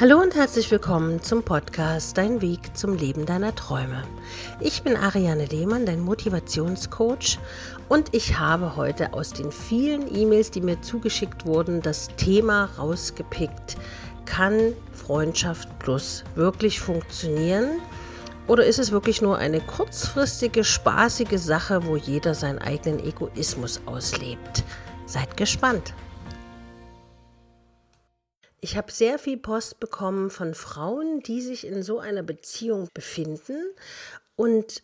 Hallo und herzlich willkommen zum Podcast Dein Weg zum Leben deiner Träume. Ich bin Ariane Lehmann, dein Motivationscoach und ich habe heute aus den vielen E-Mails, die mir zugeschickt wurden, das Thema rausgepickt. Kann Freundschaft Plus wirklich funktionieren? Oder ist es wirklich nur eine kurzfristige, spaßige Sache, wo jeder seinen eigenen Egoismus auslebt? Seid gespannt. Ich habe sehr viel Post bekommen von Frauen, die sich in so einer Beziehung befinden. Und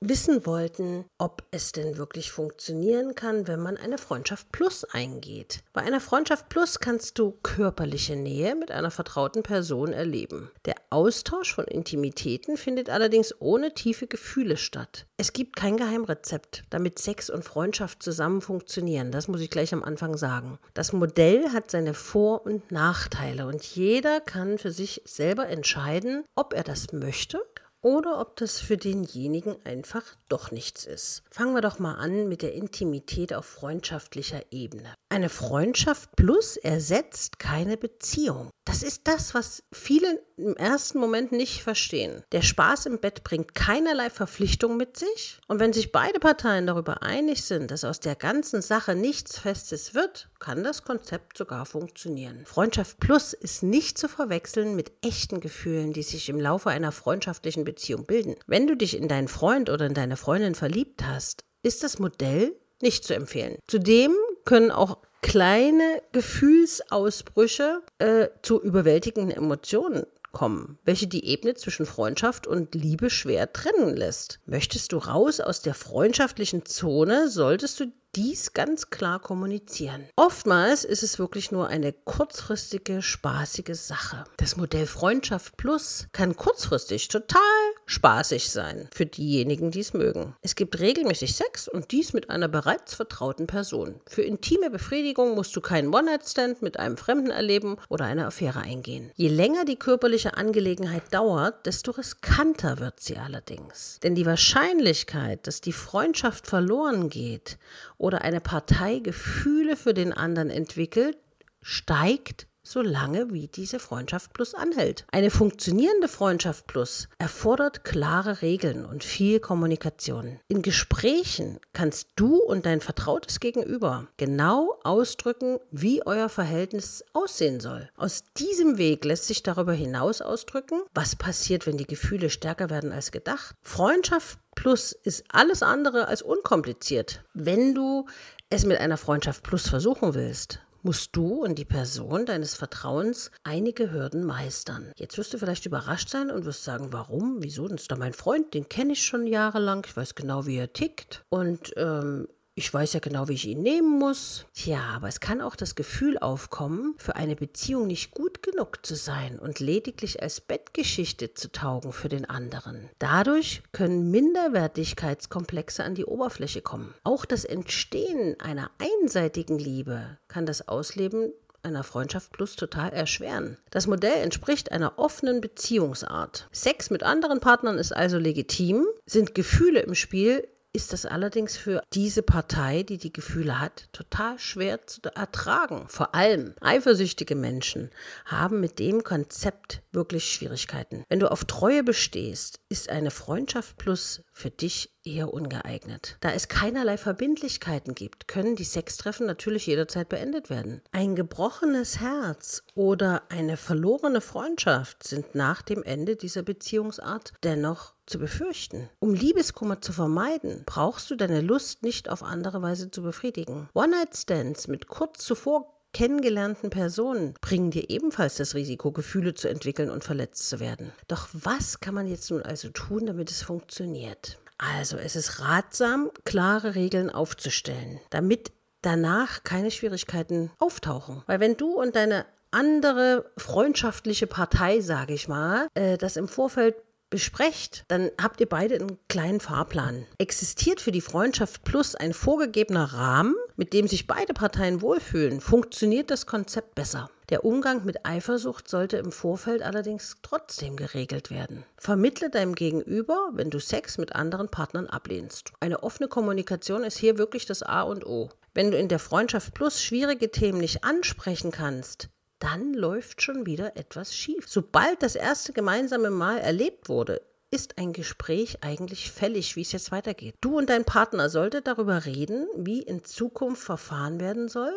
wissen wollten, ob es denn wirklich funktionieren kann, wenn man eine Freundschaft Plus eingeht. Bei einer Freundschaft Plus kannst du körperliche Nähe mit einer vertrauten Person erleben. Der Austausch von Intimitäten findet allerdings ohne tiefe Gefühle statt. Es gibt kein Geheimrezept, damit Sex und Freundschaft zusammen funktionieren. Das muss ich gleich am Anfang sagen. Das Modell hat seine Vor- und Nachteile und jeder kann für sich selber entscheiden, ob er das möchte oder ob das für denjenigen einfach doch nichts ist. Fangen wir doch mal an mit der Intimität auf freundschaftlicher Ebene. Eine Freundschaft plus ersetzt keine Beziehung. Das ist das, was viele im ersten Moment nicht verstehen. Der Spaß im Bett bringt keinerlei Verpflichtung mit sich. Und wenn sich beide Parteien darüber einig sind, dass aus der ganzen Sache nichts Festes wird, kann das Konzept sogar funktionieren. Freundschaft Plus ist nicht zu verwechseln mit echten Gefühlen, die sich im Laufe einer freundschaftlichen Beziehung bilden. Wenn du dich in deinen Freund oder in deine Freundin verliebt hast, ist das Modell nicht zu empfehlen. Zudem können auch kleine Gefühlsausbrüche äh, zu überwältigenden Emotionen kommen, welche die Ebene zwischen Freundschaft und Liebe schwer trennen lässt. Möchtest du raus aus der freundschaftlichen Zone, solltest du dies ganz klar kommunizieren. Oftmals ist es wirklich nur eine kurzfristige, spaßige Sache. Das Modell Freundschaft Plus kann kurzfristig total spaßig sein für diejenigen, die es mögen. Es gibt regelmäßig Sex und dies mit einer bereits vertrauten Person. Für intime Befriedigung musst du keinen One-Night-Stand mit einem Fremden erleben oder eine Affäre eingehen. Je länger die körperliche Angelegenheit dauert, desto riskanter wird sie allerdings. Denn die Wahrscheinlichkeit, dass die Freundschaft verloren geht oder eine Partei Gefühle für den anderen entwickelt, steigt solange wie diese Freundschaft plus anhält. Eine funktionierende Freundschaft plus erfordert klare Regeln und viel Kommunikation. In Gesprächen kannst du und dein vertrautes Gegenüber genau ausdrücken, wie euer Verhältnis aussehen soll. Aus diesem Weg lässt sich darüber hinaus ausdrücken, was passiert, wenn die Gefühle stärker werden als gedacht. Freundschaft Plus ist alles andere als unkompliziert. Wenn du es mit einer Freundschaft Plus versuchen willst, musst du und die Person deines Vertrauens einige Hürden meistern. Jetzt wirst du vielleicht überrascht sein und wirst sagen, warum? Wieso? Das ist doch mein Freund, den kenne ich schon jahrelang. Ich weiß genau, wie er tickt. Und ähm, ich weiß ja genau, wie ich ihn nehmen muss. Tja, aber es kann auch das Gefühl aufkommen, für eine Beziehung nicht gut genug zu sein und lediglich als Bettgeschichte zu taugen für den anderen. Dadurch können Minderwertigkeitskomplexe an die Oberfläche kommen. Auch das Entstehen einer einseitigen Liebe kann das Ausleben einer Freundschaft plus total erschweren. Das Modell entspricht einer offenen Beziehungsart. Sex mit anderen Partnern ist also legitim. Sind Gefühle im Spiel, ist das allerdings für diese Partei, die die Gefühle hat, total schwer zu ertragen. Vor allem eifersüchtige Menschen haben mit dem Konzept wirklich Schwierigkeiten. Wenn du auf Treue bestehst, ist eine Freundschaft plus für dich eher ungeeignet. Da es keinerlei Verbindlichkeiten gibt, können die Sextreffen natürlich jederzeit beendet werden. Ein gebrochenes Herz oder eine verlorene Freundschaft sind nach dem Ende dieser Beziehungsart dennoch zu befürchten. Um Liebeskummer zu vermeiden, brauchst du deine Lust nicht auf andere Weise zu befriedigen. One-Night-Stands mit kurz zuvor kennengelernten Personen bringen dir ebenfalls das Risiko, Gefühle zu entwickeln und verletzt zu werden. Doch was kann man jetzt nun also tun, damit es funktioniert? Also es ist ratsam, klare Regeln aufzustellen, damit danach keine Schwierigkeiten auftauchen. Weil wenn du und deine andere freundschaftliche Partei, sage ich mal, äh, das im Vorfeld besprecht, dann habt ihr beide einen kleinen Fahrplan. Existiert für die Freundschaft Plus ein vorgegebener Rahmen, mit dem sich beide Parteien wohlfühlen, funktioniert das Konzept besser. Der Umgang mit Eifersucht sollte im Vorfeld allerdings trotzdem geregelt werden. Vermittle deinem Gegenüber, wenn du Sex mit anderen Partnern ablehnst. Eine offene Kommunikation ist hier wirklich das A und O. Wenn du in der Freundschaft Plus schwierige Themen nicht ansprechen kannst, dann läuft schon wieder etwas schief. Sobald das erste gemeinsame Mal erlebt wurde, ist ein Gespräch eigentlich fällig, wie es jetzt weitergeht. Du und dein Partner solltet darüber reden, wie in Zukunft verfahren werden soll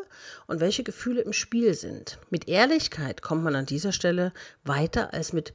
und welche Gefühle im Spiel sind. Mit Ehrlichkeit kommt man an dieser Stelle weiter als mit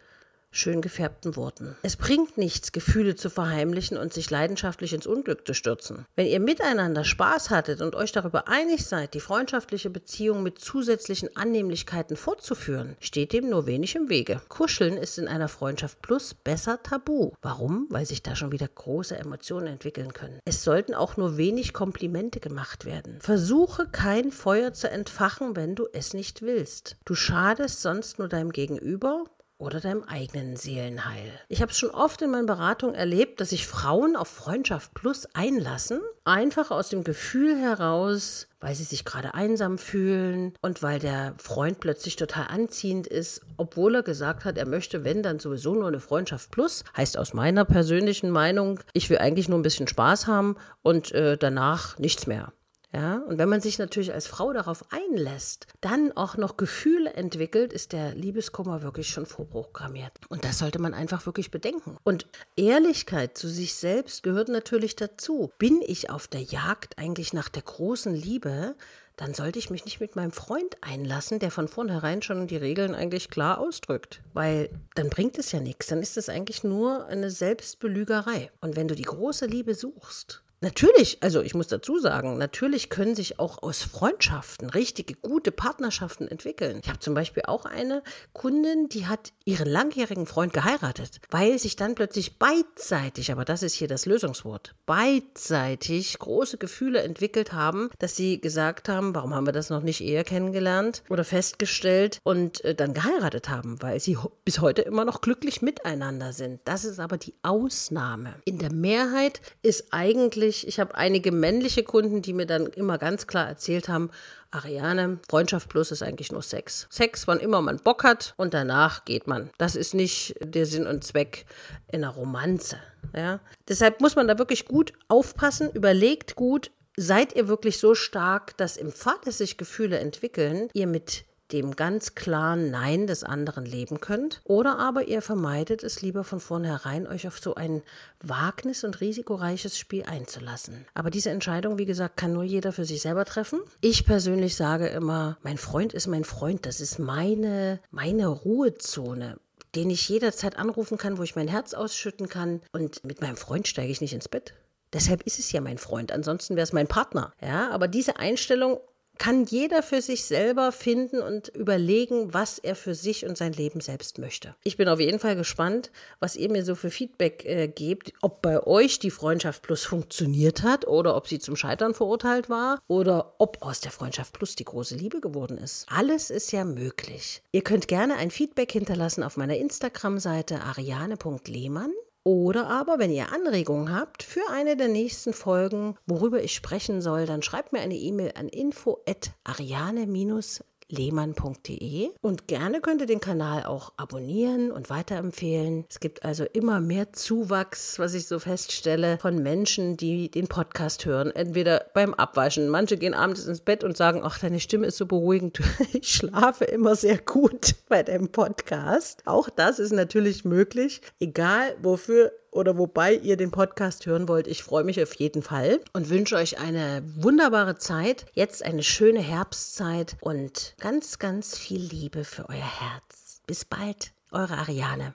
schön gefärbten Worten. Es bringt nichts, Gefühle zu verheimlichen und sich leidenschaftlich ins Unglück zu stürzen. Wenn ihr miteinander Spaß hattet und euch darüber einig seid, die freundschaftliche Beziehung mit zusätzlichen Annehmlichkeiten fortzuführen, steht dem nur wenig im Wege. Kuscheln ist in einer Freundschaft plus besser tabu. Warum? Weil sich da schon wieder große Emotionen entwickeln können. Es sollten auch nur wenig Komplimente gemacht werden. Versuche kein Feuer zu entfachen, wenn du es nicht willst. Du schadest sonst nur deinem Gegenüber oder deinem eigenen Seelenheil. Ich habe es schon oft in meinen Beratungen erlebt, dass sich Frauen auf Freundschaft Plus einlassen, einfach aus dem Gefühl heraus, weil sie sich gerade einsam fühlen und weil der Freund plötzlich total anziehend ist, obwohl er gesagt hat, er möchte, wenn dann sowieso nur eine Freundschaft plus. Heißt aus meiner persönlichen Meinung, ich will eigentlich nur ein bisschen Spaß haben und äh, danach nichts mehr. Ja, und wenn man sich natürlich als Frau darauf einlässt, dann auch noch Gefühle entwickelt, ist der Liebeskummer wirklich schon vorprogrammiert. Und das sollte man einfach wirklich bedenken. Und Ehrlichkeit zu sich selbst gehört natürlich dazu. Bin ich auf der Jagd eigentlich nach der großen Liebe? dann sollte ich mich nicht mit meinem Freund einlassen, der von vornherein schon die Regeln eigentlich klar ausdrückt. Weil dann bringt es ja nichts. Dann ist es eigentlich nur eine Selbstbelügerei. Und wenn du die große Liebe suchst, Natürlich, also ich muss dazu sagen, natürlich können sich auch aus Freundschaften richtige, gute Partnerschaften entwickeln. Ich habe zum Beispiel auch eine Kundin, die hat ihren langjährigen Freund geheiratet, weil sich dann plötzlich beidseitig, aber das ist hier das Lösungswort, beidseitig große Gefühle entwickelt haben, dass sie gesagt haben, warum haben wir das noch nicht eher kennengelernt oder festgestellt und äh, dann geheiratet haben, weil sie bis heute immer noch glücklich miteinander sind. Das ist aber die Ausnahme. In der Mehrheit ist eigentlich eigentlich, ich habe einige männliche Kunden, die mir dann immer ganz klar erzählt haben, Ariane, Freundschaft plus ist eigentlich nur Sex. Sex, wann immer man Bock hat und danach geht man. Das ist nicht der Sinn und Zweck in einer Romanze. Ja? Deshalb muss man da wirklich gut aufpassen, überlegt gut, seid ihr wirklich so stark, dass im Fall, dass sich Gefühle entwickeln, ihr mit dem ganz klaren Nein des anderen leben könnt. Oder aber ihr vermeidet es lieber von vornherein, euch auf so ein Wagnis- und risikoreiches Spiel einzulassen. Aber diese Entscheidung, wie gesagt, kann nur jeder für sich selber treffen. Ich persönlich sage immer, mein Freund ist mein Freund. Das ist meine, meine Ruhezone den ich jederzeit anrufen kann, wo ich mein Herz ausschütten kann. Und mit meinem Freund steige ich nicht ins Bett. Deshalb ist es ja mein Freund. Ansonsten wäre es mein Partner. Ja, aber diese Einstellung kann jeder für sich selber finden und überlegen, was er für sich und sein Leben selbst möchte. Ich bin auf jeden Fall gespannt, was ihr mir so für Feedback äh, gebt, ob bei euch die Freundschaft Plus funktioniert hat oder ob sie zum Scheitern verurteilt war oder ob aus der Freundschaft Plus die große Liebe geworden ist. Alles ist ja möglich. Ihr könnt gerne ein Feedback hinterlassen auf meiner Instagram-Seite ariane.lehmann. Oder aber, wenn ihr Anregungen habt für eine der nächsten Folgen, worüber ich sprechen soll, dann schreibt mir eine E-Mail an info@ariane- lehmann.de und gerne könnt ihr den Kanal auch abonnieren und weiterempfehlen. Es gibt also immer mehr Zuwachs, was ich so feststelle, von Menschen, die den Podcast hören, entweder beim Abwaschen. Manche gehen abends ins Bett und sagen, ach, deine Stimme ist so beruhigend. Ich schlafe immer sehr gut bei deinem Podcast. Auch das ist natürlich möglich, egal wofür oder wobei ihr den Podcast hören wollt. Ich freue mich auf jeden Fall und wünsche euch eine wunderbare Zeit. Jetzt eine schöne Herbstzeit und ganz, ganz viel Liebe für euer Herz. Bis bald, eure Ariane.